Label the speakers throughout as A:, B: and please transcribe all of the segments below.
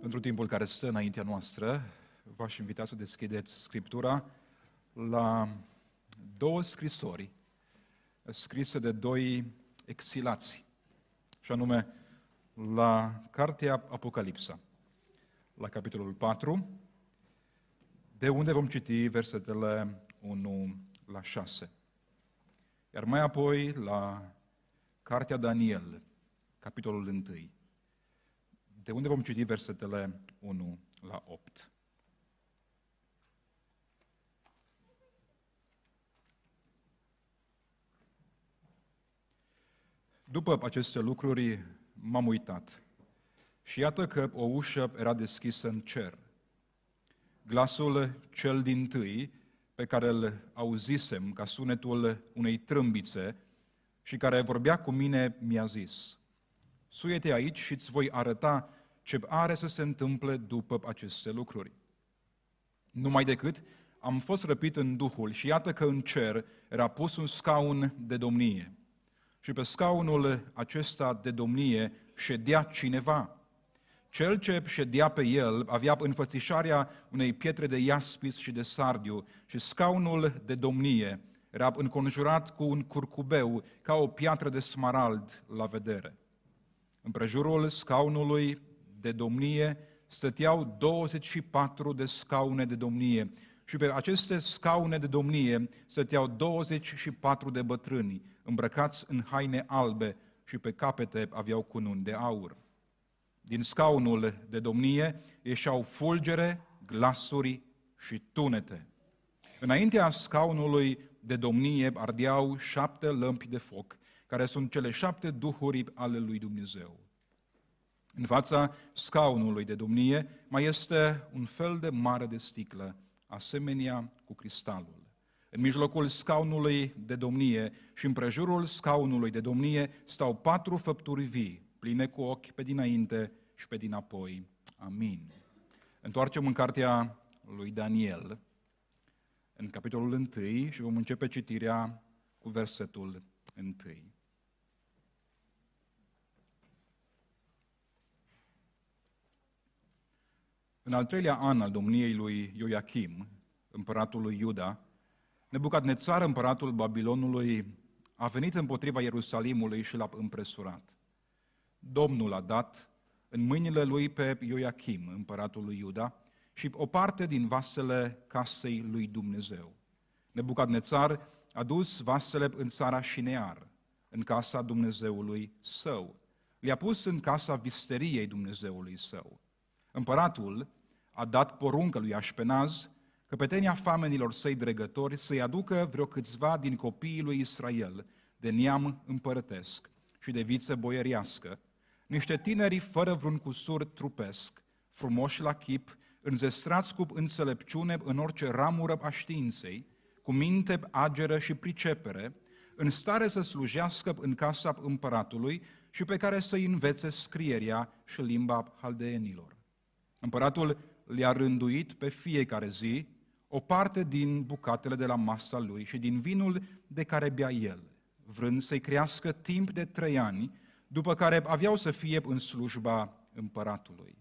A: Pentru timpul care stă înaintea noastră, v-aș invita să deschideți Scriptura la două scrisori scrise de doi exilați, și anume la Cartea Apocalipsa, la capitolul 4, de unde vom citi versetele 1 la 6. Iar mai apoi la Cartea Daniel, capitolul 1, de unde vom citi versetele 1 la 8. După aceste lucruri m-am uitat și iată că o ușă era deschisă în cer. Glasul cel din tâi, pe care îl auzisem ca sunetul unei trâmbițe și care vorbea cu mine, mi-a zis, Suiete aici și îți voi arăta ce are să se întâmple după aceste lucruri. Numai decât am fost răpit în Duhul și iată că în cer era pus un scaun de domnie. Și pe scaunul acesta de domnie ședea cineva. Cel ce ședea pe el avea înfățișarea unei pietre de iaspis și de sardiu și scaunul de domnie era înconjurat cu un curcubeu ca o piatră de smarald la vedere. Împrejurul scaunului de domnie stăteau 24 de scaune de domnie și pe aceste scaune de domnie stăteau 24 de bătrâni, îmbrăcați în haine albe și pe capete aveau cununi de aur. Din scaunul de domnie ieșeau fulgere, glasuri și tunete. Înaintea scaunului de domnie ardeau șapte lămpi de foc, care sunt cele șapte duhuri ale lui Dumnezeu. În fața scaunului de domnie mai este un fel de mare de sticlă, asemenea cu cristalul. În mijlocul scaunului de domnie și în prejurul scaunului de domnie stau patru făpturi vii, pline cu ochi pe dinainte și pe dinapoi. Amin. Întoarcem în cartea lui Daniel, în capitolul 1 și vom începe citirea cu versetul 1. În al treilea an al domniei lui Ioachim, împăratul lui Iuda, Nebucadnețar, împăratul Babilonului, a venit împotriva Ierusalimului și l-a împresurat. Domnul a dat în mâinile lui pe Ioachim, împăratul lui Iuda, și o parte din vasele casei lui Dumnezeu. Nebucadnețar a dus vasele în țara Șinear, în casa Dumnezeului său. Le-a pus în casa visteriei Dumnezeului său. Împăratul a dat poruncă lui Așpenaz, căpetenia famenilor săi dregători, să-i aducă vreo câțiva din copiii lui Israel, de neam împărătesc și de viță boieriască, niște tineri fără vreun cusur trupesc, frumoși la chip, înzestrați cu înțelepciune în orice ramură a științei, cu minte ageră și pricepere, în stare să slujească în casa împăratului și pe care să-i învețe scrierea și limba haldeenilor. Împăratul le-a rânduit pe fiecare zi o parte din bucatele de la masa lui și din vinul de care bea el, vrând să-i crească timp de trei ani, după care aveau să fie în slujba împăratului.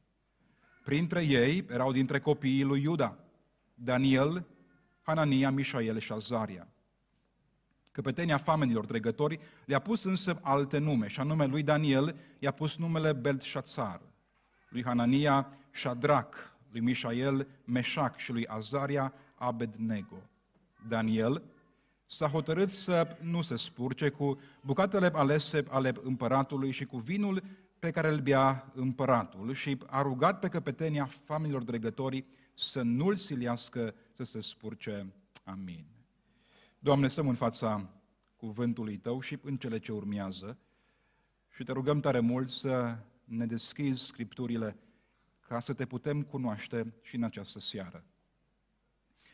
A: Printre ei erau dintre copiii lui Iuda, Daniel, Hanania, Mișael și Azaria. Căpetenia famenilor dregători le-a pus însă alte nume, și anume lui Daniel i-a pus numele Beltșațar, lui Hanania Shadrach, lui Mișael Meșac și lui Azaria Abednego. Daniel s-a hotărât să nu se spurce cu bucatele alese ale împăratului și cu vinul pe care îl bea împăratul și a rugat pe căpetenia familiilor dregătorii să nu-l siliască să se spurce. Amin. Doamne, stăm în fața cuvântului Tău și în cele ce urmează și te rugăm tare mult să ne deschizi Scripturile ca să te putem cunoaște și în această seară.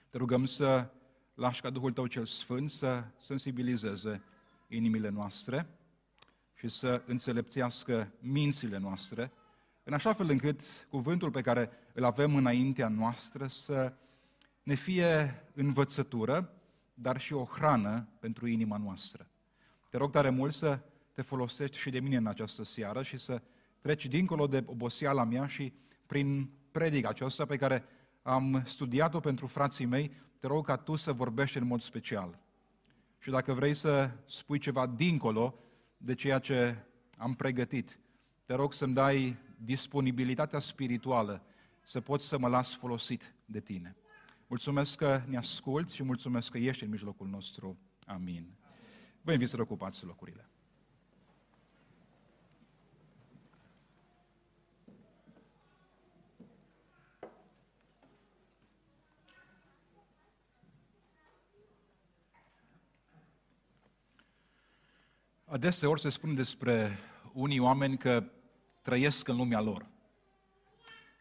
A: Te rugăm să lași ca Duhul Tău cel Sfânt să sensibilizeze inimile noastre și să înțelepțească mințile noastre, în așa fel încât cuvântul pe care îl avem înaintea noastră să ne fie învățătură, dar și o hrană pentru inima noastră. Te rog tare mult să te folosești și de mine în această seară și să treci dincolo de oboseala mea și prin predica aceasta pe care am studiat-o pentru frații mei, te rog ca tu să vorbești în mod special. Și dacă vrei să spui ceva dincolo de ceea ce am pregătit, te rog să-mi dai disponibilitatea spirituală să pot să mă las folosit de tine. Mulțumesc că ne asculți și mulțumesc că ești în mijlocul nostru. Amin. Vă invit să ocupați locurile. Adeseori se spune despre unii oameni că trăiesc în lumea lor,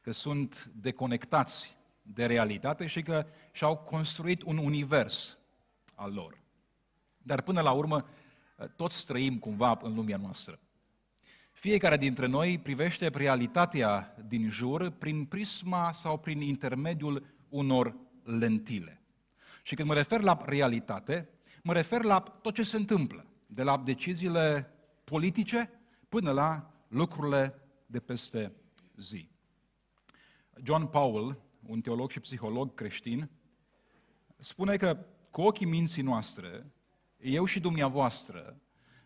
A: că sunt deconectați de realitate și că și-au construit un univers al lor. Dar până la urmă, toți trăim cumva în lumea noastră. Fiecare dintre noi privește realitatea din jur prin prisma sau prin intermediul unor lentile. Și când mă refer la realitate, mă refer la tot ce se întâmplă, de la deciziile politice până la lucrurile de peste zi. John Powell, un teolog și psiholog creștin, spune că cu ochii minții noastre, eu și dumneavoastră,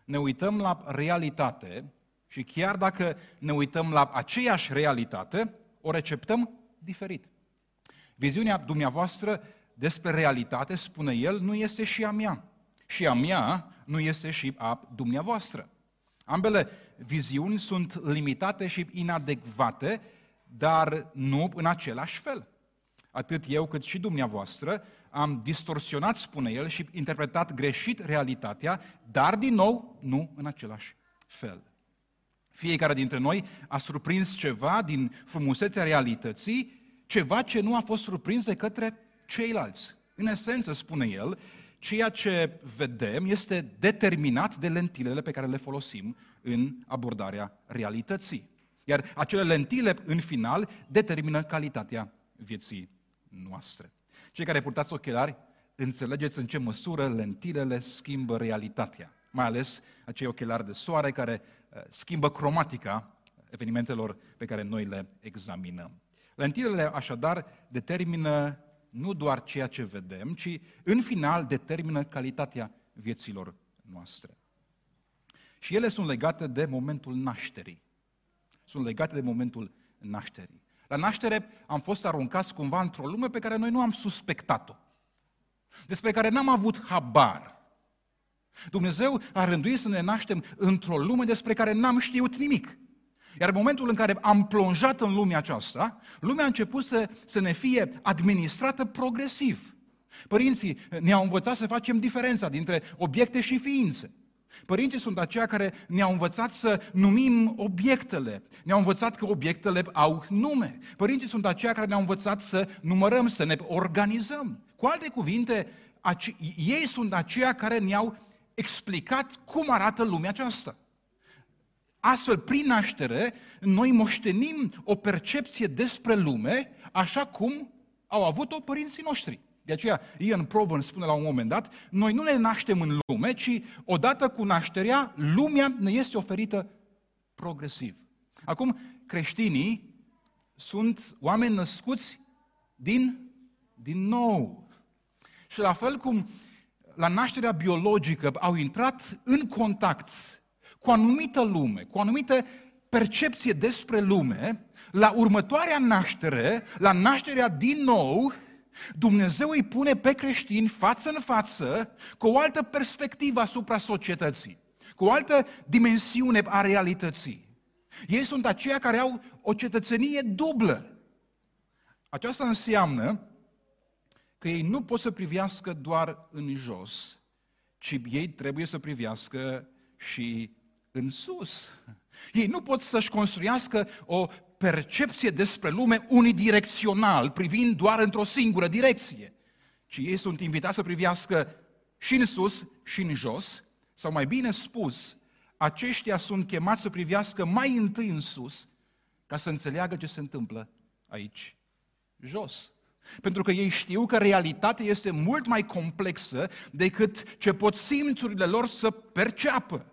A: ne uităm la realitate și chiar dacă ne uităm la aceeași realitate, o receptăm diferit. Viziunea dumneavoastră despre realitate, spune el, nu este și a mea. Și a mea nu este și a dumneavoastră. Ambele viziuni sunt limitate și inadecvate, dar nu în același fel. Atât eu cât și dumneavoastră am distorsionat, spune el, și interpretat greșit realitatea, dar din nou nu în același fel. Fiecare dintre noi a surprins ceva din frumusețea realității, ceva ce nu a fost surprins de către ceilalți. În esență, spune el, ceea ce vedem este determinat de lentilele pe care le folosim în abordarea realității. Iar acele lentile, în final, determină calitatea vieții noastre. Cei care purtați ochelari, înțelegeți în ce măsură lentilele schimbă realitatea, mai ales acei ochelari de soare care uh, schimbă cromatica evenimentelor pe care noi le examinăm. Lentilele, așadar, determină nu doar ceea ce vedem, ci în final determină calitatea vieților noastre. Și ele sunt legate de momentul nașterii. Sunt legate de momentul nașterii. La naștere am fost aruncați cumva într-o lume pe care noi nu am suspectat-o, despre care n-am avut habar. Dumnezeu a rânduit să ne naștem într-o lume despre care n-am știut nimic. Iar în momentul în care am plonjat în lumea aceasta, lumea a început să, să ne fie administrată progresiv. Părinții ne-au învățat să facem diferența dintre obiecte și ființe. Părinții sunt aceia care ne-au învățat să numim obiectele. Ne-au învățat că obiectele au nume. Părinții sunt aceia care ne-au învățat să numărăm, să ne organizăm. Cu alte cuvinte, ei sunt aceia care ne-au explicat cum arată lumea aceasta. Astfel, prin naștere, noi moștenim o percepție despre lume așa cum au avut-o părinții noștri. De aceea, Ian Proven spune la un moment dat, noi nu ne naștem în lume, ci odată cu nașterea, lumea ne este oferită progresiv. Acum, creștinii sunt oameni născuți din, din nou. Și la fel cum la nașterea biologică au intrat în contact cu o anumită lume, cu o anumită percepție despre lume, la următoarea naștere, la nașterea din nou, Dumnezeu îi pune pe creștini față în față cu o altă perspectivă asupra societății, cu o altă dimensiune a realității. Ei sunt aceia care au o cetățenie dublă. Aceasta înseamnă că ei nu pot să privească doar în jos, ci ei trebuie să privească și în sus. Ei nu pot să-și construiască o percepție despre lume unidirecțional, privind doar într-o singură direcție, ci ei sunt invitați să privească și în sus și în jos, sau mai bine spus, aceștia sunt chemați să privească mai întâi în sus, ca să înțeleagă ce se întâmplă aici, jos. Pentru că ei știu că realitatea este mult mai complexă decât ce pot simțurile lor să perceapă.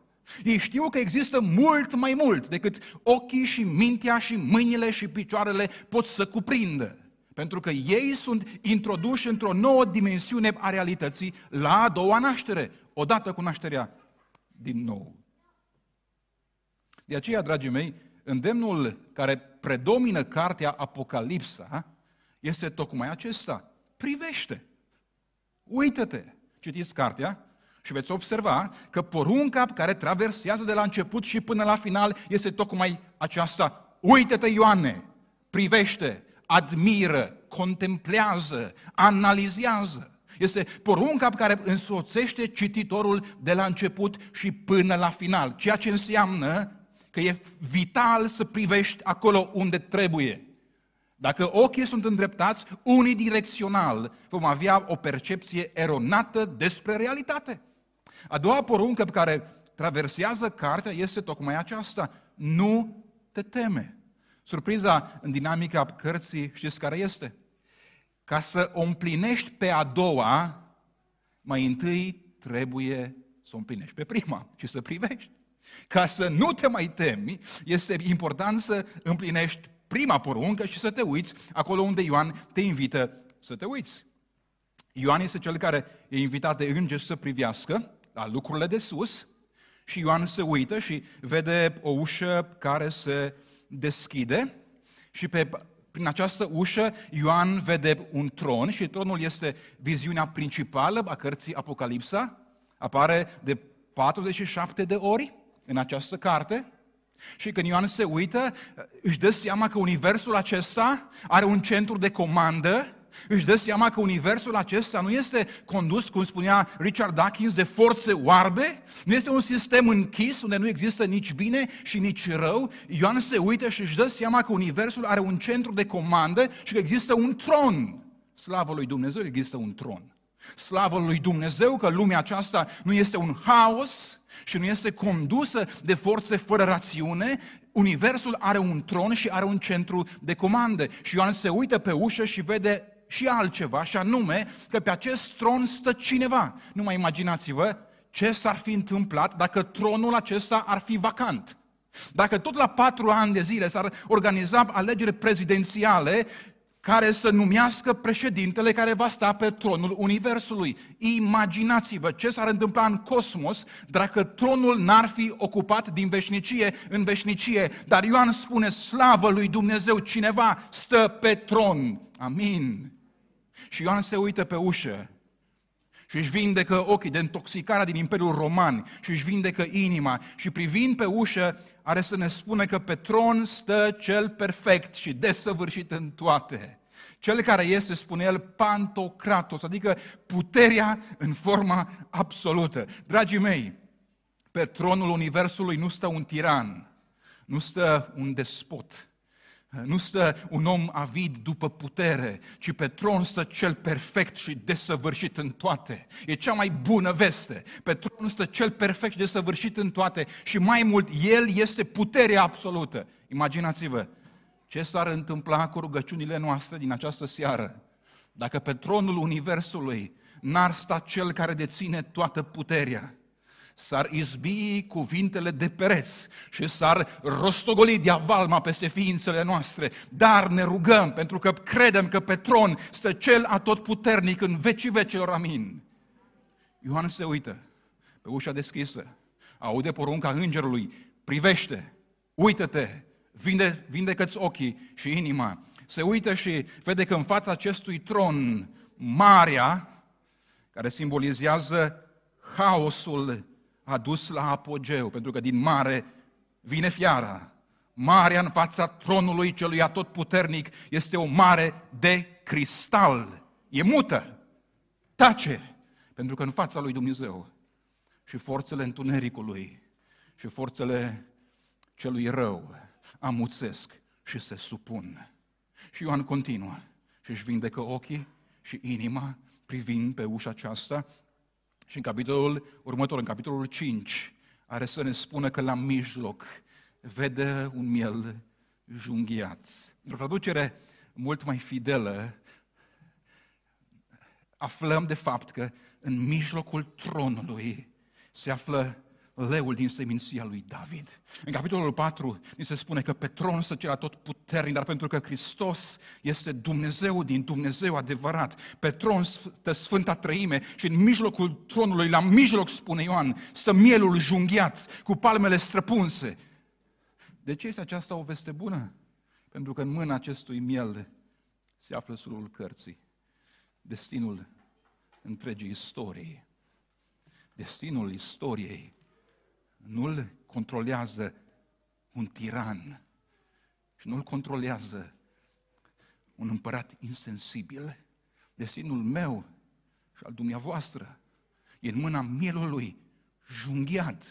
A: Ei știu că există mult mai mult decât ochii și mintea și mâinile și picioarele pot să cuprindă. Pentru că ei sunt introduși într-o nouă dimensiune a realității la a doua naștere, odată cu nașterea din nou. De aceea, dragii mei, îndemnul care predomină cartea Apocalipsa este tocmai acesta. Privește! Uită-te! Citiți cartea și veți observa că porunca care traversează de la început și până la final este tocmai aceasta. Uită-te, Ioane! Privește! Admiră! Contemplează! Analizează! Este porunca care însoțește cititorul de la început și până la final, ceea ce înseamnă că e vital să privești acolo unde trebuie. Dacă ochii sunt îndreptați unidirecțional, vom avea o percepție eronată despre realitate. A doua poruncă pe care traversează cartea este tocmai aceasta. Nu te teme. Surpriza în dinamica cărții, știți care este? Ca să o împlinești pe a doua, mai întâi trebuie să o împlinești pe prima și să privești. Ca să nu te mai temi, este important să împlinești prima poruncă și să te uiți acolo unde Ioan te invită să te uiți. Ioan este cel care e invitat de îngeri să privească la lucrurile de sus și Ioan se uită și vede o ușă care se deschide și pe, prin această ușă Ioan vede un tron și tronul este viziunea principală a cărții Apocalipsa, apare de 47 de ori în această carte și când Ioan se uită, își dă seama că universul acesta are un centru de comandă, își dă seama că universul acesta nu este condus, cum spunea Richard Dawkins, de forțe oarbe, nu este un sistem închis unde nu există nici bine și nici rău. Ioan se uită și își dă seama că universul are un centru de comandă și că există un tron. Slavă lui Dumnezeu, există un tron. Slavă lui Dumnezeu că lumea aceasta nu este un haos, și nu este condusă de forțe fără rațiune, Universul are un tron și are un centru de comandă. Și Ioan se uită pe ușă și vede și altceva, și anume că pe acest tron stă cineva. Nu mai imaginați-vă ce s-ar fi întâmplat dacă tronul acesta ar fi vacant. Dacă tot la patru ani de zile s-ar organiza alegeri prezidențiale care să numească președintele care va sta pe tronul Universului. Imaginați-vă ce s-ar întâmpla în cosmos dacă tronul n-ar fi ocupat din veșnicie în veșnicie. Dar Ioan spune, slavă lui Dumnezeu, cineva stă pe tron. Amin. Și Ioan se uită pe ușă și își vindecă ochii de intoxicarea din Imperiul Roman și își vindecă inima și privind pe ușă are să ne spune că pe tron stă cel perfect și desăvârșit în toate. Cel care este, spune el, pantocratos, adică puterea în forma absolută. Dragii mei, pe tronul Universului nu stă un tiran, nu stă un despot, nu stă un om avid după putere, ci pe tron stă cel perfect și desăvârșit în toate. E cea mai bună veste. Pe tron stă cel perfect și desăvârșit în toate și mai mult, El este puterea absolută. Imaginați-vă ce s-ar întâmpla cu rugăciunile noastre din această seară dacă pe tronul Universului n-ar sta Cel care deține toată puterea s-ar izbi cuvintele de pereț și s-ar rostogoli diavalma peste ființele noastre. Dar ne rugăm pentru că credem că pe tron stă cel atotputernic în vecii vecilor. Amin. Ioan se uită pe ușa deschisă, aude porunca îngerului, privește, uită-te, vinde, vindecă-ți ochii și inima. Se uită și vede că în fața acestui tron, marea, care simbolizează haosul a dus la apogeu, pentru că din mare vine fiara. Marea în fața tronului celui atotputernic este o mare de cristal. E mută, tace, pentru că în fața lui Dumnezeu și forțele întunericului și forțele celui rău amuțesc și se supun. Și Ioan continuă și își vindecă ochii și inima privind pe ușa aceasta și în capitolul următor, în capitolul 5, are să ne spună că la mijloc vede un miel junghiat. Într-o traducere mult mai fidelă, aflăm de fapt că în mijlocul tronului se află leul din seminția lui David. În capitolul 4 ni se spune că pe tron să cera tot puternic, dar pentru că Hristos este Dumnezeu din Dumnezeu adevărat, pe tron stă Sfânta Trăime și în mijlocul tronului, la mijloc, spune Ioan, stă mielul junghiat, cu palmele străpunse. De ce este aceasta o veste bună? Pentru că în mâna acestui miel se află surul cărții, destinul întregii istorii. Destinul istoriei nu-l controlează un tiran și nu-l controlează un împărat insensibil. Destinul meu și al dumneavoastră e în mâna mielului junghiat.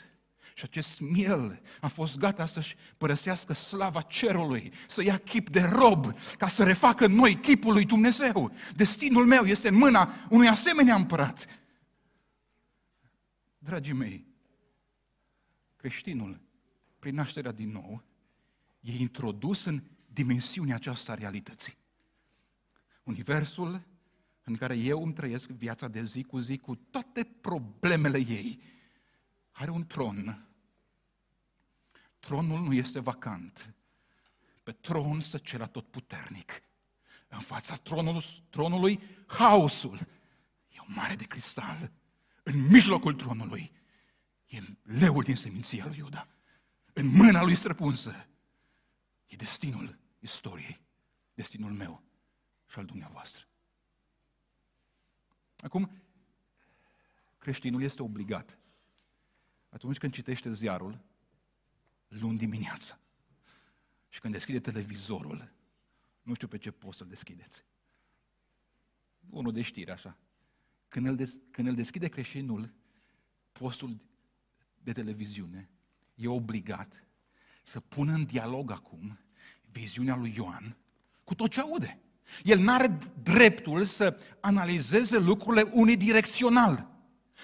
A: Și acest miel a fost gata să-și părăsească slava cerului, să ia chip de rob, ca să refacă noi chipul lui Dumnezeu. Destinul meu este în mâna unui asemenea împărat. Dragii mei, creștinul, prin nașterea din nou, e introdus în dimensiunea aceasta a realității. Universul în care eu îmi trăiesc viața de zi cu zi cu toate problemele ei, are un tron. Tronul nu este vacant. Pe tron să cera tot puternic. În fața tronului, tronului haosul. E o mare de cristal. În mijlocul tronului E leul din seminția lui Iuda. În mâna lui străpunsă. E destinul istoriei. Destinul meu și al dumneavoastră. Acum, creștinul este obligat atunci când citește ziarul, luni dimineața, și când deschide televizorul, nu știu pe ce post să-l deschideți. Unul de știri, așa. Când îl, des, când îl deschide creștinul, postul de televiziune e obligat să pună în dialog acum viziunea lui Ioan cu tot ce aude. El nu are dreptul să analizeze lucrurile unidirecțional.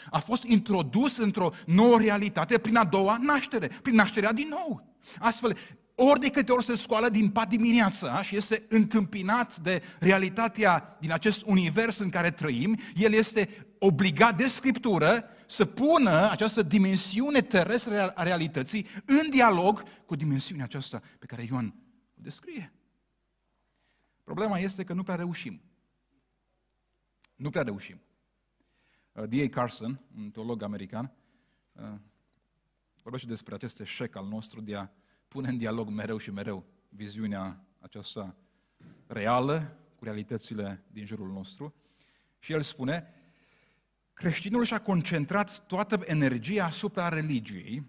A: A fost introdus într-o nouă realitate prin a doua naștere, prin nașterea din nou. Astfel, ori de câte ori se scoală din pat dimineața și este întâmpinat de realitatea din acest univers în care trăim, el este obligat de Scriptură să pună această dimensiune terestră a realității în dialog cu dimensiunea aceasta pe care Ioan o descrie. Problema este că nu prea reușim. Nu prea reușim. Uh, D.A. Carson, un teolog american, uh, vorbește despre acest eșec al nostru de a pune în dialog mereu și mereu viziunea aceasta reală cu realitățile din jurul nostru. Și el spune, creștinul și-a concentrat toată energia asupra religiei,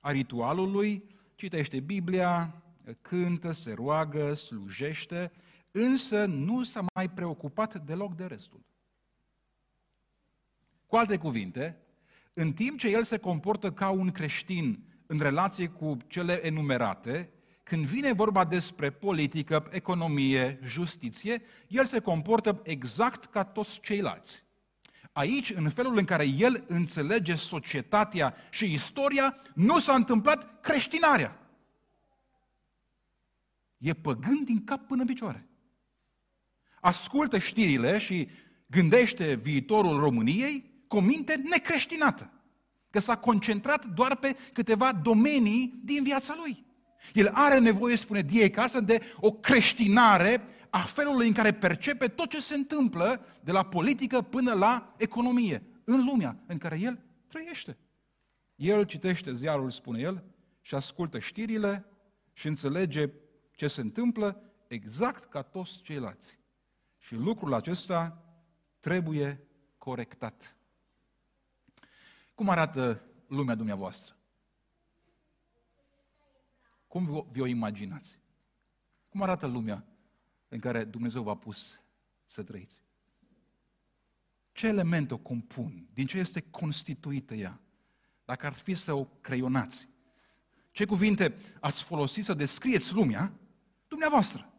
A: a ritualului, citește Biblia, cântă, se roagă, slujește, însă nu s-a mai preocupat deloc de restul. Cu alte cuvinte, în timp ce el se comportă ca un creștin în relație cu cele enumerate, când vine vorba despre politică, economie, justiție, el se comportă exact ca toți ceilalți. Aici, în felul în care el înțelege societatea și istoria, nu s-a întâmplat creștinarea. E păgând din cap până în picioare. Ascultă știrile și gândește viitorul României cu o minte necreștinată. Că s-a concentrat doar pe câteva domenii din viața lui. El are nevoie, spune D.A. Carson, de o creștinare a felului în care percepe tot ce se întâmplă de la politică până la economie, în lumea în care el trăiește. El citește ziarul, spune el, și ascultă știrile și înțelege ce se întâmplă exact ca toți ceilalți. Și lucrul acesta trebuie corectat. Cum arată lumea dumneavoastră? Cum vi-o imaginați? Cum arată lumea în care Dumnezeu v-a pus să trăiți? Ce elemente o compun? Din ce este constituită ea? Dacă ar fi să o creionați, ce cuvinte ați folosit să descrieți lumea dumneavoastră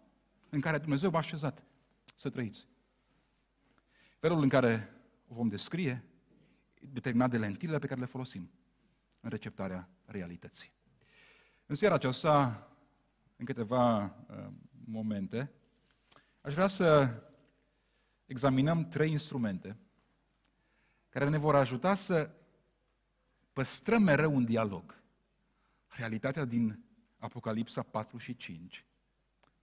A: în care Dumnezeu v-a așezat să trăiți? Felul în care o vom descrie determinat de lentilele pe care le folosim în receptarea realității. În seara aceasta, în câteva uh, momente, aș vrea să examinăm trei instrumente care ne vor ajuta să păstrăm mereu un dialog. Realitatea din Apocalipsa 4 și 5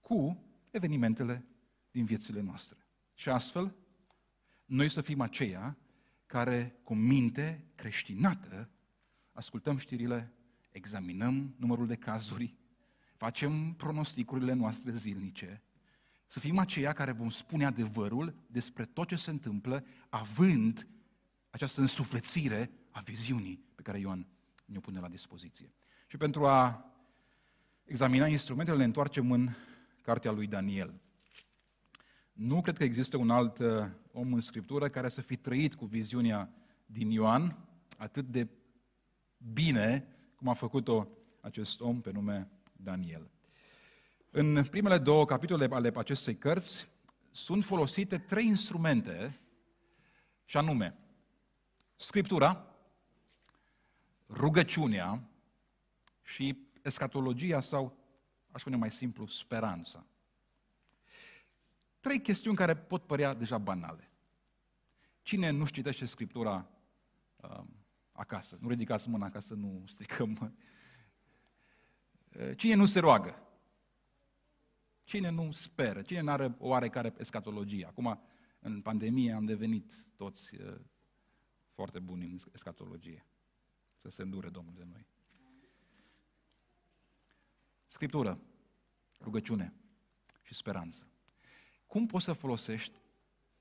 A: cu evenimentele din viețile noastre. Și astfel, noi să fim aceia care, cu minte creștinată, ascultăm știrile, examinăm numărul de cazuri, facem pronosticurile noastre zilnice, să fim aceia care vom spune adevărul despre tot ce se întâmplă, având această însuflețire a viziunii pe care Ioan ne-o pune la dispoziție. Și pentru a examina instrumentele, ne întoarcem în cartea lui Daniel. Nu cred că există un alt uh, om în Scriptură care să fi trăit cu viziunea din Ioan atât de bine cum a făcut-o acest om pe nume Daniel. În primele două capitole ale acestei cărți sunt folosite trei instrumente, și anume Scriptura, rugăciunea și escatologia sau, aș spune mai simplu, speranța. Trei chestiuni care pot părea deja banale. Cine nu citește Scriptura uh, acasă? Nu ridicați mâna ca să nu stricăm. Uh, cine nu se roagă? Cine nu speră? Cine nu are o oarecare escatologie? Acum, în pandemie, am devenit toți uh, foarte buni în escatologie. Să se îndure Domnul de noi. Scriptură, rugăciune și speranță. Cum poți să folosești,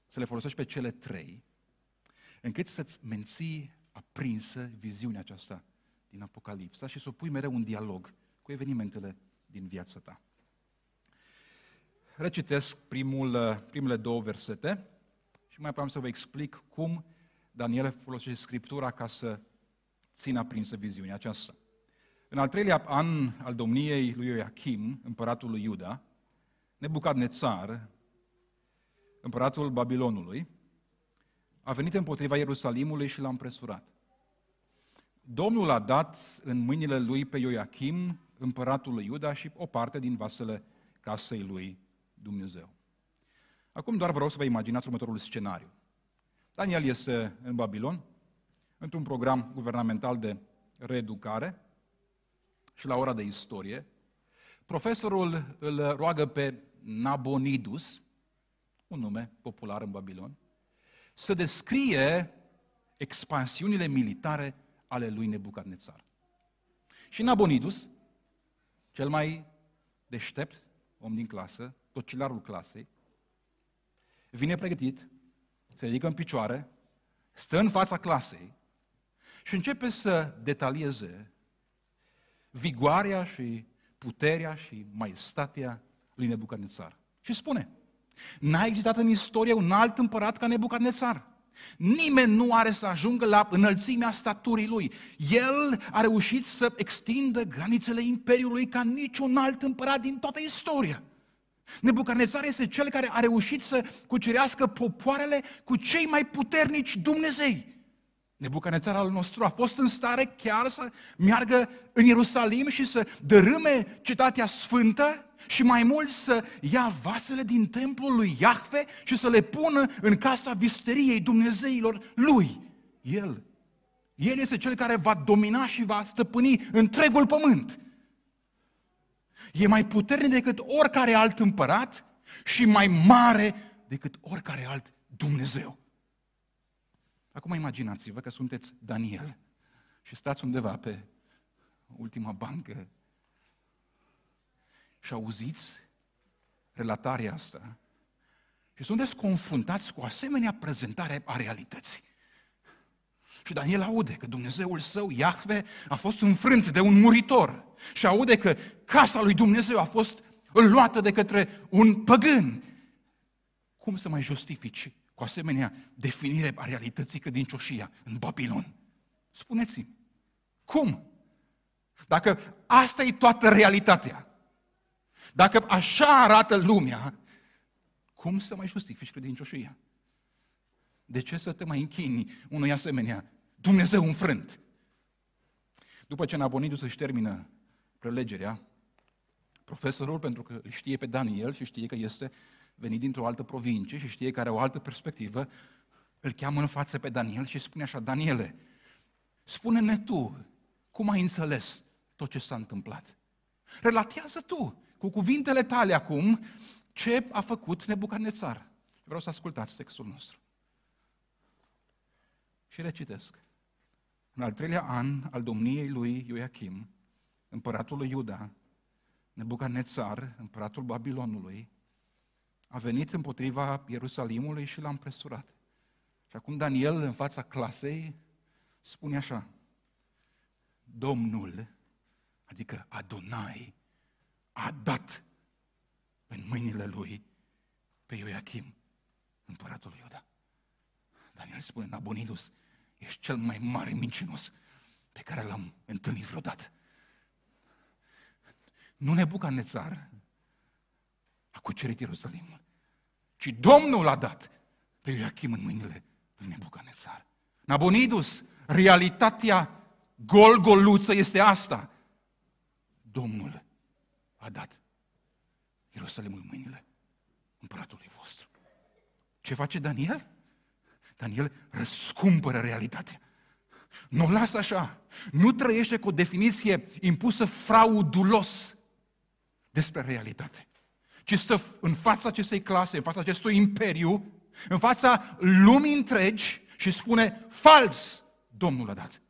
A: să le folosești pe cele trei, încât să-ți menții aprinsă viziunea aceasta din Apocalipsa și să o pui mereu în dialog cu evenimentele din viața ta. Recitesc primul, primele două versete și mai apoi am să vă explic cum Daniel folosește Scriptura ca să țină aprinsă viziunea aceasta. În al treilea an al domniei lui Ioachim, împăratul lui Iuda, Nebucadnețar, împăratul Babilonului, a venit împotriva Ierusalimului și l-a împresurat. Domnul a dat în mâinile lui pe Ioachim, împăratul lui Iuda și o parte din vasele casei lui Dumnezeu. Acum doar vreau să vă imaginați următorul scenariu. Daniel este în Babilon, într-un program guvernamental de reeducare și la ora de istorie. Profesorul îl roagă pe Nabonidus, un nume popular în Babilon, să descrie expansiunile militare ale lui Nebucadnețar. Și Nabonidus, cel mai deștept om din clasă, tocilarul clasei, vine pregătit, se ridică în picioare, stă în fața clasei și începe să detalieze vigoarea și puterea și maestatea lui Nebucadnețar. Și spune, n-a existat în istorie un alt împărat ca Nebucadnețar. Nimeni nu are să ajungă la înălțimea staturii lui. El a reușit să extindă granițele imperiului ca niciun alt împărat din toată istoria. Nebucadnețar este cel care a reușit să cucerească popoarele cu cei mai puternici Dumnezei. Nebucadnețar al nostru a fost în stare chiar să meargă în Ierusalim și să dărâme cetatea sfântă și mai mult să ia vasele din templul lui Iahve și să le pună în casa visteriei Dumnezeilor lui. El. El este cel care va domina și va stăpâni întregul pământ. E mai puternic decât oricare alt împărat și mai mare decât oricare alt Dumnezeu. Acum imaginați-vă că sunteți Daniel și stați undeva pe ultima bancă și auziți relatarea asta și sunteți confruntați cu o asemenea prezentare a realității. Și Daniel aude că Dumnezeul său, Iahve, a fost înfrânt de un muritor. Și aude că casa lui Dumnezeu a fost luată de către un păgân. Cum să mai justifici cu asemenea definire a realității credincioșia în Babilon? Spuneți-mi, cum? Dacă asta e toată realitatea, dacă așa arată lumea, cum să mai justifici credincioșia? De ce să te mai închini unui asemenea Dumnezeu înfrânt? După ce Nabonidus își termină prelegerea, profesorul, pentru că știe pe Daniel și știe că este venit dintr-o altă provincie și știe că are o altă perspectivă, îl cheamă în față pe Daniel și spune așa, Daniele, Spune-ne tu cum ai înțeles tot ce s-a întâmplat. Relatează tu cu cuvintele tale acum ce a făcut Nebucadnețar. Vreau să ascultați textul nostru. Și le citesc. În al treilea an al domniei lui Ioachim, împăratul lui Iuda, Nebucadnețar, împăratul Babilonului, a venit împotriva Ierusalimului și l-a împresurat. Și acum Daniel, în fața clasei, spune așa, Domnul, adică Adonai, a dat în mâinile lui pe Ioachim, împăratul lui Iuda. Daniel spune, Nabonidus, ești cel mai mare mincinos pe care l-am întâlnit vreodată. Nu Nebucanețar a cucerit Ierusalimul, ci Domnul a dat pe Ioachim în mâinile lui Nebucanețar. Nabonidus, realitatea gol-goluță este asta. Domnul a dat Ierusalimul în mâinile împăratului vostru. Ce face Daniel? Daniel răscumpără realitatea. Nu o lasă așa. Nu trăiește cu o definiție impusă fraudulos despre realitate. Ci stă în fața acestei clase, în fața acestui imperiu, în fața lumii întregi și spune fals, Domnul a dat.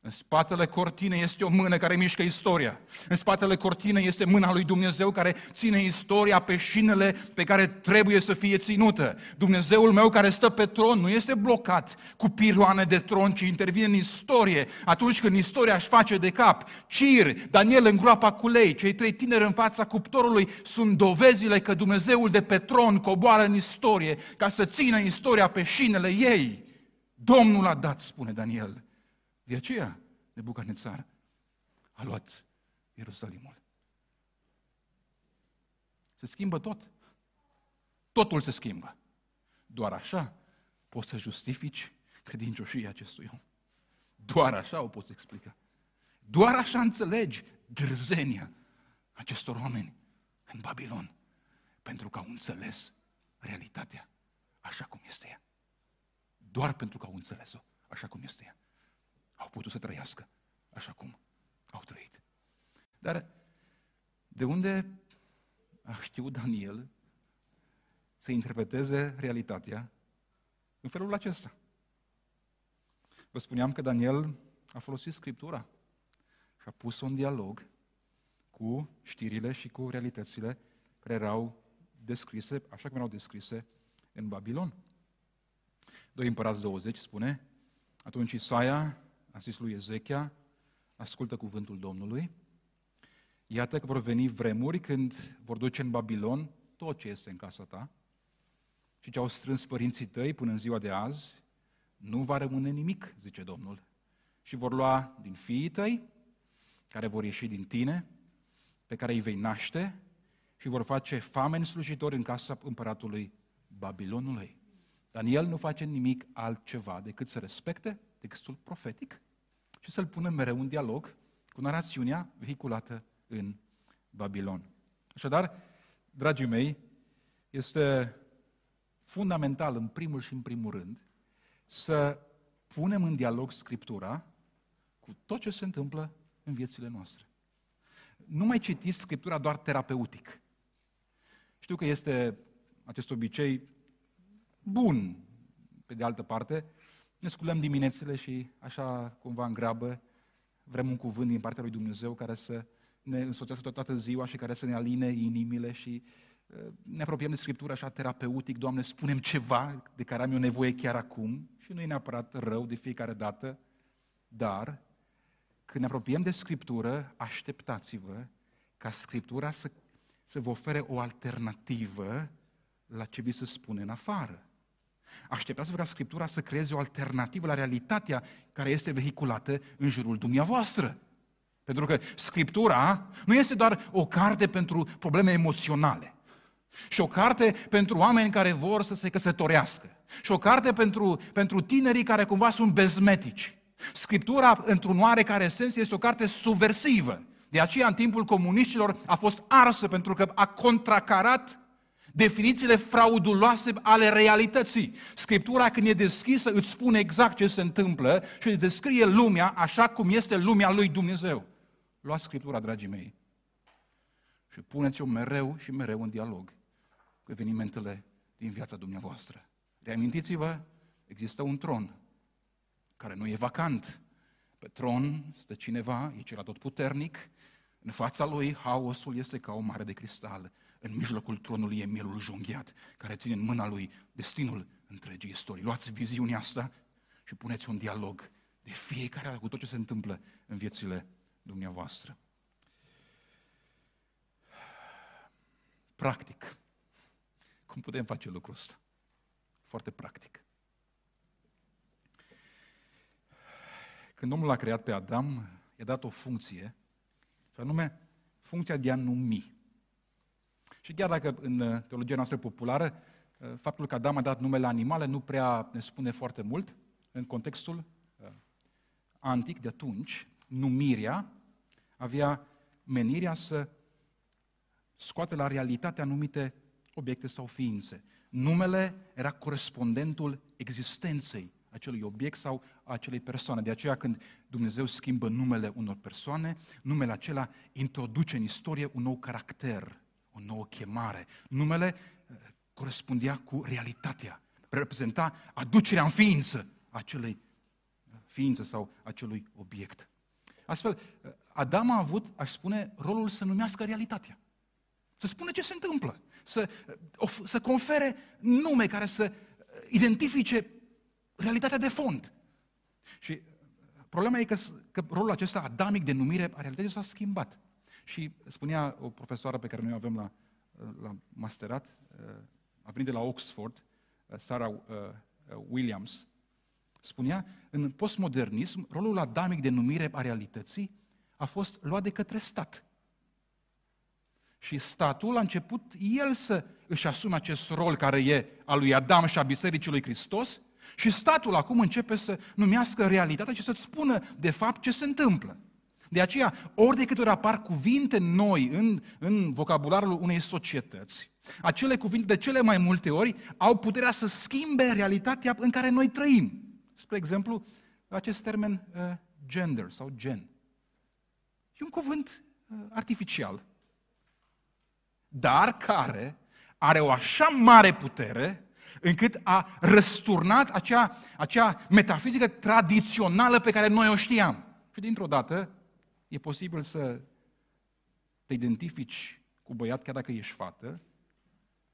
A: În spatele cortinei este o mână care mișcă istoria. În spatele cortinei este mâna lui Dumnezeu care ține istoria pe șinele pe care trebuie să fie ținută. Dumnezeul meu care stă pe tron nu este blocat cu piroane de tron, ci intervine în istorie atunci când istoria își face de cap. Cir, Daniel în groapa cu lei, cei trei tineri în fața cuptorului sunt dovezile că Dumnezeul de pe tron coboară în istorie ca să țină istoria pe șinele ei. Domnul a dat, spune Daniel de aceea, Nebucanețar a luat Ierusalimul. Se schimbă tot. Totul se schimbă. Doar așa poți să justifici credincioșia acestui om. Doar așa o poți explica. Doar așa înțelegi dârzenia acestor oameni în Babilon. Pentru că au înțeles realitatea așa cum este ea. Doar pentru că au înțeles-o așa cum este ea au putut să trăiască așa cum au trăit. Dar de unde a știut Daniel să interpreteze realitatea în felul acesta? Vă spuneam că Daniel a folosit Scriptura și a pus-o în dialog cu știrile și cu realitățile care erau descrise, așa cum erau descrise în Babilon. 2 Împărați 20 spune, atunci Isaia a zis lui Ezechia, ascultă cuvântul Domnului, iată că vor veni vremuri când vor duce în Babilon tot ce este în casa ta și ce au strâns părinții tăi până în ziua de azi, nu va rămâne nimic, zice Domnul. Și vor lua din fiii tăi, care vor ieși din tine, pe care îi vei naște, și vor face fameni slujitori în casa împăratului Babilonului. Daniel nu face nimic altceva decât să respecte textul profetic și să-l pună mereu în dialog cu narațiunea vehiculată în Babilon. Așadar, dragii mei, este fundamental, în primul și în primul rând, să punem în dialog Scriptura cu tot ce se întâmplă în viețile noastre. Nu mai citiți Scriptura doar terapeutic. Știu că este acest obicei bun, pe de altă parte, ne sculăm diminețile și așa cumva în grabă vrem un cuvânt din partea lui Dumnezeu care să ne însoțească toată ziua și care să ne aline inimile și uh, ne apropiem de Scriptură așa terapeutic, Doamne, spunem ceva de care am eu nevoie chiar acum și nu e neapărat rău de fiecare dată, dar când ne apropiem de Scriptură, așteptați-vă ca Scriptura să, să vă ofere o alternativă la ce vi se spune în afară. Așteptați-vă ca Scriptura să creeze o alternativă la realitatea care este vehiculată în jurul dumneavoastră. Pentru că Scriptura nu este doar o carte pentru probleme emoționale. Și o carte pentru oameni care vor să se căsătorească. Și o carte pentru, pentru tinerii care cumva sunt bezmetici. Scriptura, într-un oarecare sens, este o carte subversivă. De aceea, în timpul comuniștilor, a fost arsă pentru că a contracarat definițiile frauduloase ale realității. Scriptura când e deschisă îți spune exact ce se întâmplă și îți descrie lumea așa cum este lumea lui Dumnezeu. Luați Scriptura, dragii mei, și puneți-o mereu și mereu în dialog cu evenimentele din viața dumneavoastră. Reamintiți-vă, există un tron care nu e vacant. Pe tron stă cineva, e cel tot puternic, în fața lui haosul este ca o mare de cristal. În mijlocul tronului e mielul junghiat, care ține în mâna lui destinul întregii istorii. Luați viziunea asta și puneți un dialog de fiecare dată cu tot ce se întâmplă în viețile dumneavoastră. Practic. Cum putem face lucrul ăsta? Foarte practic. Când Domnul l-a creat pe Adam, i-a dat o funcție, și anume funcția de a numi. Și chiar dacă în uh, teologia noastră populară, uh, faptul că Adam a dat numele animale nu prea ne spune foarte mult, în contextul uh, antic de atunci, numirea avea menirea să scoate la realitate anumite obiecte sau ființe. Numele era corespondentul existenței acelui obiect sau a acelei persoane. De aceea când Dumnezeu schimbă numele unor persoane, numele acela introduce în istorie un nou caracter, o nouă chemare. Numele eh, corespundea cu realitatea, reprezenta aducerea în ființă a acelei eh, ființe sau acelui obiect. Astfel, eh, Adam a avut, aș spune, rolul să numească realitatea. Să spună ce se întâmplă. Să, să confere nume care să identifice realitatea de fond. Și problema e că, că rolul acesta adamic de numire a realității s-a schimbat. Și spunea o profesoară pe care noi o avem la, la masterat, a venit de la Oxford, Sarah Williams, spunea, în postmodernism, rolul adamic de numire a realității a fost luat de către stat. Și statul a început el să își asume acest rol care e al lui Adam și a Bisericii lui Hristos și statul acum începe să numească realitatea și să-ți spună de fapt ce se întâmplă. De aceea, ori de câte ori apar cuvinte noi în, în vocabularul unei societăți, acele cuvinte de cele mai multe ori au puterea să schimbe realitatea în care noi trăim. Spre exemplu, acest termen uh, gender sau gen. E un cuvânt uh, artificial, dar care are o așa mare putere încât a răsturnat acea, acea metafizică tradițională pe care noi o știam. Și dintr-o dată e posibil să te identifici cu băiat chiar dacă ești fată,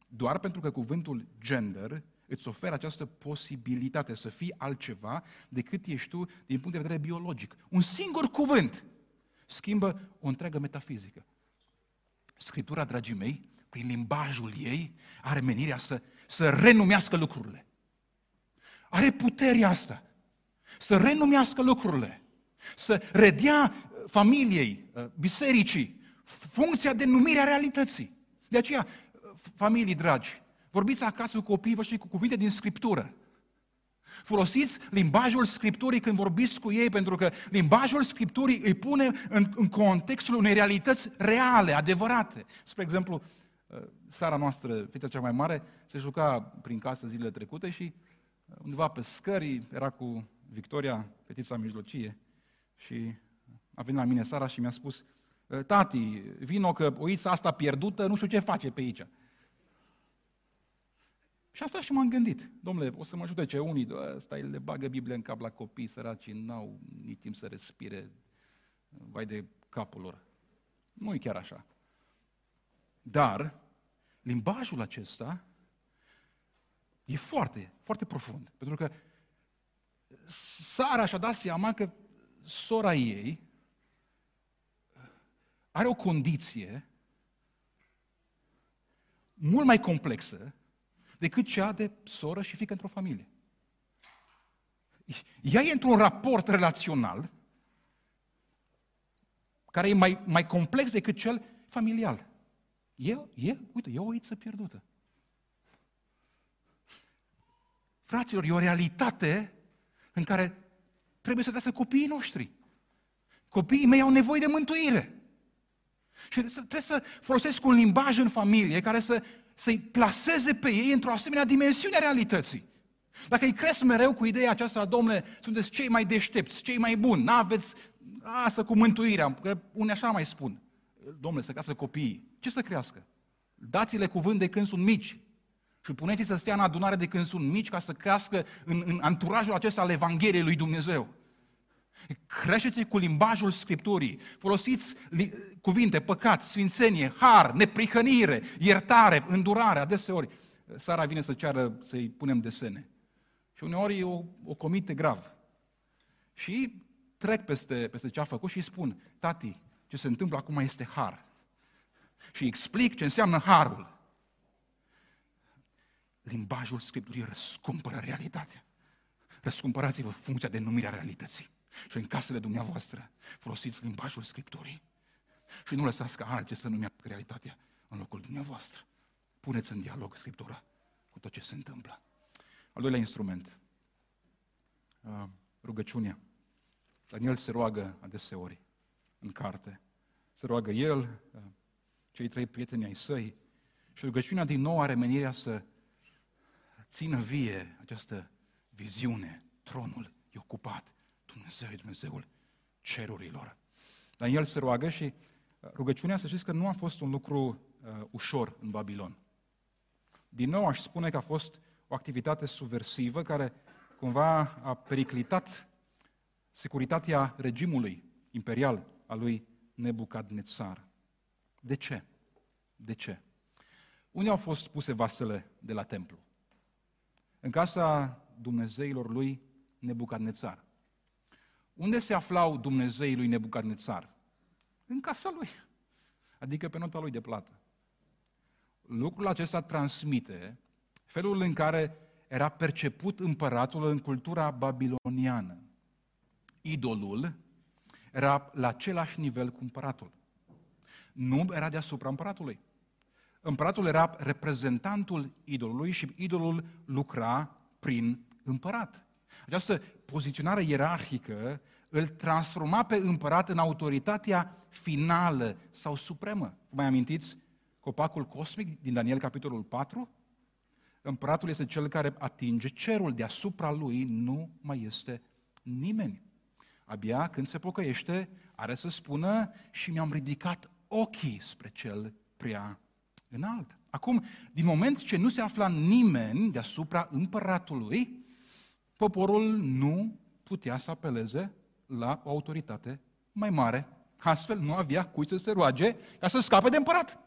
A: doar pentru că cuvântul gender îți oferă această posibilitate să fii altceva decât ești tu din punct de vedere biologic. Un singur cuvânt schimbă o întreagă metafizică. Scriptura, dragii mei, prin limbajul ei, are menirea să, să renumească lucrurile. Are puterea asta. Să renumească lucrurile. Să redea uh, familiei, uh, bisericii, funcția de numire a realității. De aceea, uh, familii dragi, vorbiți acasă cu copiii voștri cu cuvinte din Scriptură. Folosiți limbajul Scripturii când vorbiți cu ei, pentru că limbajul Scripturii îi pune în, în contextul unei realități reale, adevărate. Spre exemplu, Sara noastră, fita cea mai mare, se juca prin casă zilele trecute și undeva pe scări era cu Victoria, fetița mijlocie, și a venit la mine Sara și mi-a spus, tati, vino că oița asta pierdută, nu știu ce face pe aici. Și asta și m-am gândit. Domnule, o să mă judece unii, ăsta le bagă Biblia în cap la copii săraci, n-au nici timp să respire, vai de capul lor. Nu e chiar așa. Dar, limbajul acesta e foarte, foarte profund. Pentru că Sara și-a dat seama că sora ei are o condiție mult mai complexă decât cea de soră și fică într-o familie. Ea e într-un raport relațional care e mai, mai complex decât cel familial. E, e, uite, e o oiță pierdută. Fraților, e o realitate în care trebuie să deasă copiii noștri. Copiii mei au nevoie de mântuire. Și trebuie să folosesc un limbaj în familie care să să-i plaseze pe ei într-o asemenea dimensiune a realității. Dacă îi cresc mereu cu ideea aceasta, domnule, sunteți cei mai deștepți, cei mai buni, n-aveți, lasă cu mântuirea, că unii așa mai spun. Domnule, să crească copiii. Ce să crească? Dați-le cuvânt de când sunt mici. Și puneți să stea în adunare de când sunt mici ca să crească în, în anturajul acesta al Evangheliei lui Dumnezeu. Creșteți cu limbajul Scripturii. Folosiți li, cuvinte, păcat, sfințenie, har, neprihănire, iertare, îndurare. Adeseori, Sara vine să ceară să-i punem desene. Și uneori o, o comite grav. Și trec peste, peste ce a făcut și îi spun, tati, ce se întâmplă acum este har. Și explic ce înseamnă harul. Limbajul Scripturii răscumpără realitatea. Răscumpărați-vă funcția de numire a realității. Și în casele dumneavoastră folosiți limbajul Scripturii. Și nu lăsați ca alții să numească realitatea în locul dumneavoastră. Puneți în dialog Scriptura cu tot ce se întâmplă. Al doilea instrument, uh, rugăciunea. Daniel se roagă adeseori în carte. Se roagă el, uh, cei trei prieteni ai săi, și rugăciunea din nou are menirea să țină vie această viziune. Tronul e ocupat. Dumnezeu e Dumnezeul cerurilor. Daniel se roagă și uh, rugăciunea, să știți că nu a fost un lucru uh, ușor în Babilon. Din nou aș spune că a fost o activitate subversivă care cumva a periclitat securitatea regimului imperial al lui Nebucadnețar. De ce? De ce? Unde au fost puse vasele de la templu? În casa Dumnezeilor lui Nebucadnețar. Unde se aflau Dumnezeii lui Nebucadnețar? În casa lui, adică pe nota lui de plată. Lucrul acesta transmite felul în care era perceput împăratul în cultura babiloniană. Idolul era la același nivel cu împăratul. Nu era deasupra împăratului. Împăratul era reprezentantul idolului și idolul lucra prin împărat. Această poziționare ierarhică îl transforma pe împărat în autoritatea finală sau supremă. Mai amintiți copacul cosmic din Daniel capitolul 4? Împăratul este cel care atinge cerul, deasupra lui nu mai este nimeni. Abia când se pocăiește, are să spună și mi-am ridicat ochii spre cel prea înalt. Acum, din moment ce nu se afla nimeni deasupra împăratului, poporul nu putea să apeleze la o autoritate mai mare. Astfel nu avea cui să se roage ca să scape de împărat.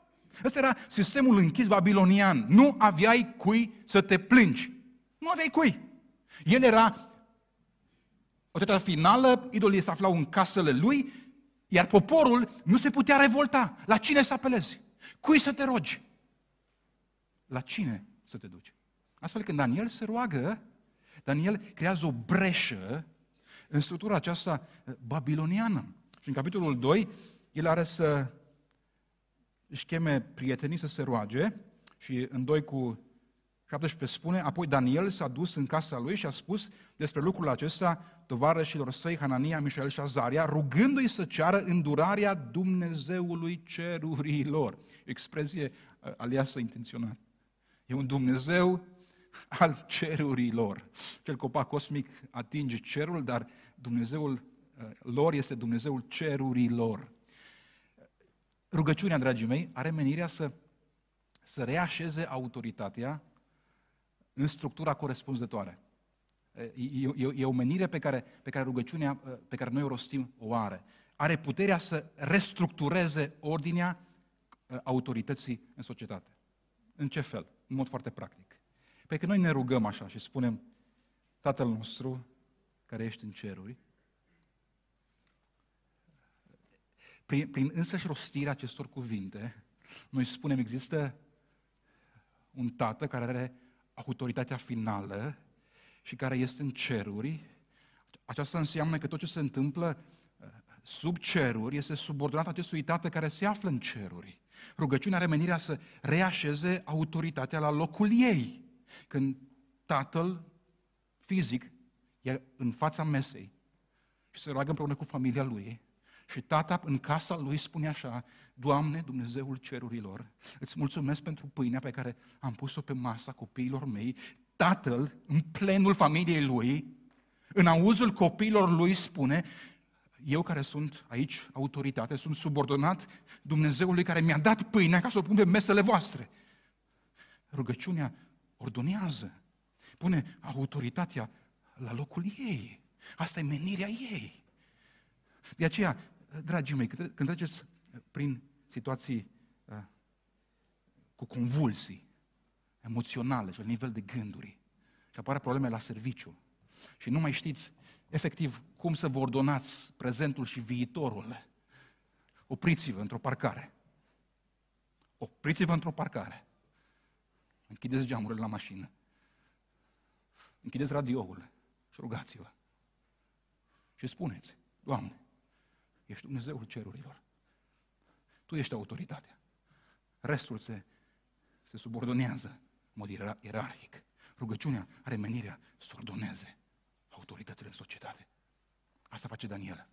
A: Ăsta era sistemul închis babilonian. Nu aveai cui să te plângi. Nu aveai cui. El era autoritatea finală, idolii se aflau în casele lui, iar poporul nu se putea revolta. La cine să apelezi? Cui să te rogi? La cine să te duci? Astfel când Daniel se roagă, Daniel creează o breșă în structura aceasta babiloniană. Și în capitolul 2, el are să își cheme prietenii să se roage și în 2 cu 17 spune, apoi Daniel s-a dus în casa lui și a spus despre lucrul acesta tovarășilor săi, Hanania, Mișael și Azaria, rugându-i să ceară îndurarea Dumnezeului cerurilor. Expresie uh, aliasă intenționat. E un Dumnezeu al cerurilor. Cel copac cosmic atinge cerul, dar Dumnezeul uh, lor este Dumnezeul cerurilor. Rugăciunea, dragii mei, are menirea să, să reașeze autoritatea în structura corespunzătoare. E, e, e o menire pe care, pe care rugăciunea pe care noi o rostim o are. Are puterea să restructureze ordinea autorității în societate. În ce fel? În mod foarte practic. Pe că noi ne rugăm așa și spunem, Tatăl nostru, care ești în ceruri, prin, prin însăși rostirea acestor cuvinte, noi spunem, există un tată care are autoritatea finală și care este în ceruri. Aceasta înseamnă că tot ce se întâmplă uh, sub ceruri este subordonat acestui tată care se află în ceruri. Rugăciunea are menirea să reașeze autoritatea la locul ei. Când tatăl fizic e în fața mesei și se roagă împreună cu familia lui Și tata în casa lui spune așa, Doamne, Dumnezeul cerurilor, îți mulțumesc pentru pâinea pe care am pus-o pe masa copiilor mei. Tatăl, în plenul familiei lui, în auzul copiilor lui spune, eu care sunt aici autoritate, sunt subordonat Dumnezeului care mi-a dat pâinea ca să o pun pe mesele voastre. Rugăciunea ordonează, pune autoritatea la locul ei. Asta e menirea ei. De aceea, dragii mei, când, când treceți prin situații uh, cu convulsii emoționale și la nivel de gânduri și apare probleme la serviciu și nu mai știți efectiv cum să vă ordonați prezentul și viitorul, opriți-vă într-o parcare. Opriți-vă într-o parcare. Închideți geamurile la mașină. Închideți radioul și rugați-vă. Și spuneți, Doamne, ești Dumnezeul cerurilor. Tu ești autoritatea. Restul se, se subordonează în mod ierarhic. Rugăciunea are menirea să ordoneze autoritățile în societate. Asta face Daniel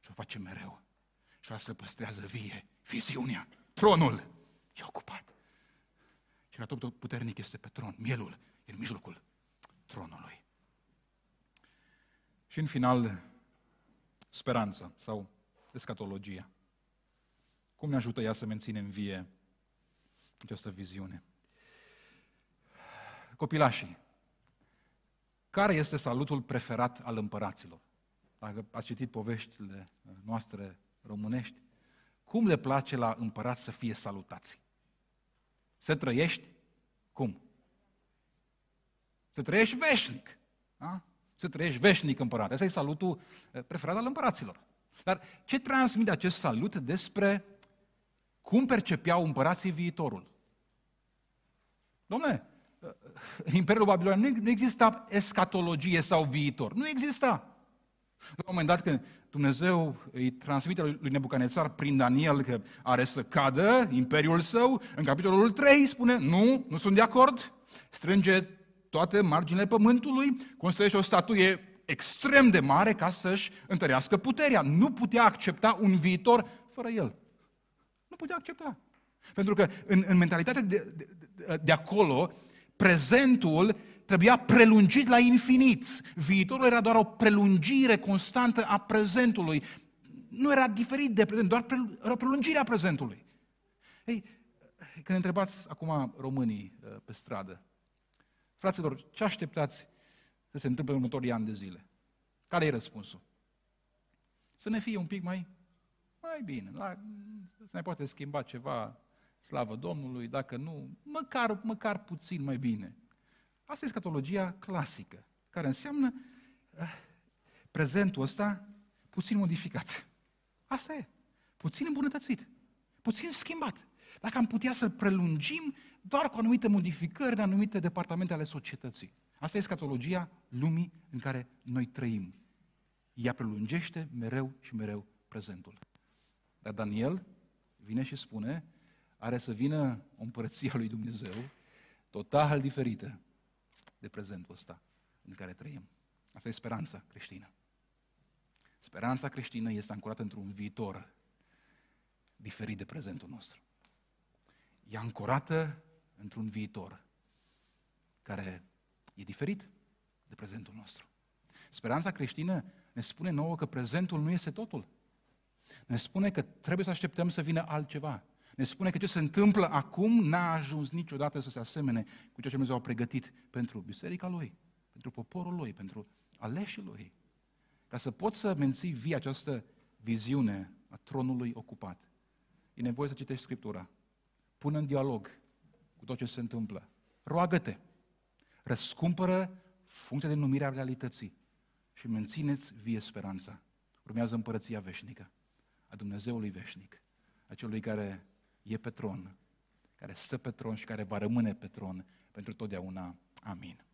A: și o face mereu. Și asta păstrează vie viziunea. Tronul e ocupat. Și la tot puternic este pe tron. Mielul e în mijlocul tronului. Și în final, speranța sau escatologia. Cum ne ajută ea să menținem vie această viziune? Copilașii, care este salutul preferat al împăraților? Dacă ați citit poveștile noastre românești, cum le place la împărat să fie salutați? Să trăiești cum? Să trăiești veșnic. Da? Să trăiești veșnic împărat. Asta e salutul eh, preferat al împăraților. Dar ce transmite acest salut despre cum percepeau împărații viitorul? Domnule, în Imperiul Babilonian nu exista escatologie sau viitor. Nu exista. La un moment dat când Dumnezeu îi transmite lui Nebucanețar prin Daniel că are să cadă imperiul său, în capitolul 3 spune, nu, nu sunt de acord, strânge toate marginile pământului, construiește o statuie extrem de mare ca să-și întărească puterea. Nu putea accepta un viitor fără el. Nu putea accepta. Pentru că în, în mentalitatea de, de, de acolo, prezentul trebuia prelungit la infinit. Viitorul era doar o prelungire constantă a prezentului. Nu era diferit de prezent, doar pre, era o prelungire a prezentului. Ei, când întrebați acum românii uh, pe stradă, fraților, ce așteptați să se întâmple în următorii ani de zile? Care e răspunsul? Să ne fie un pic mai, mai bine, la, să ne poate schimba ceva slavă Domnului, dacă nu, măcar, măcar puțin mai bine. Asta e scatologia clasică, care înseamnă uh, prezentul ăsta puțin modificat. Asta e. Puțin îmbunătățit. Puțin schimbat. Dacă am putea să prelungim doar cu anumite modificări în anumite departamente ale societății. Asta e scatologia lumii în care noi trăim. Ea prelungește mereu și mereu prezentul. Dar Daniel vine și spune, are să vină o împărăție a lui Dumnezeu total diferită de prezentul ăsta în care trăim. Asta e speranța creștină. Speranța creștină este ancorată într-un viitor diferit de prezentul nostru. E ancorată într-un viitor care e diferit de prezentul nostru. Speranța creștină ne spune nouă că prezentul nu este totul. Ne spune că trebuie să așteptăm să vină altceva ne spune că ce se întâmplă acum n-a ajuns niciodată să se asemene cu ceea ce Dumnezeu a pregătit pentru biserica Lui, pentru poporul Lui, pentru aleșii Lui. Ca să poți să menții vii această viziune a tronului ocupat, e nevoie să citești Scriptura. Pune în dialog cu tot ce se întâmplă. Roagă-te. Răscumpără funcția de numire a realității și mențineți vie speranța. Urmează împărăția veșnică a Dumnezeului veșnic, a celui care e pe tron, care stă pe tron și care va rămâne pe tron pentru totdeauna. Amin.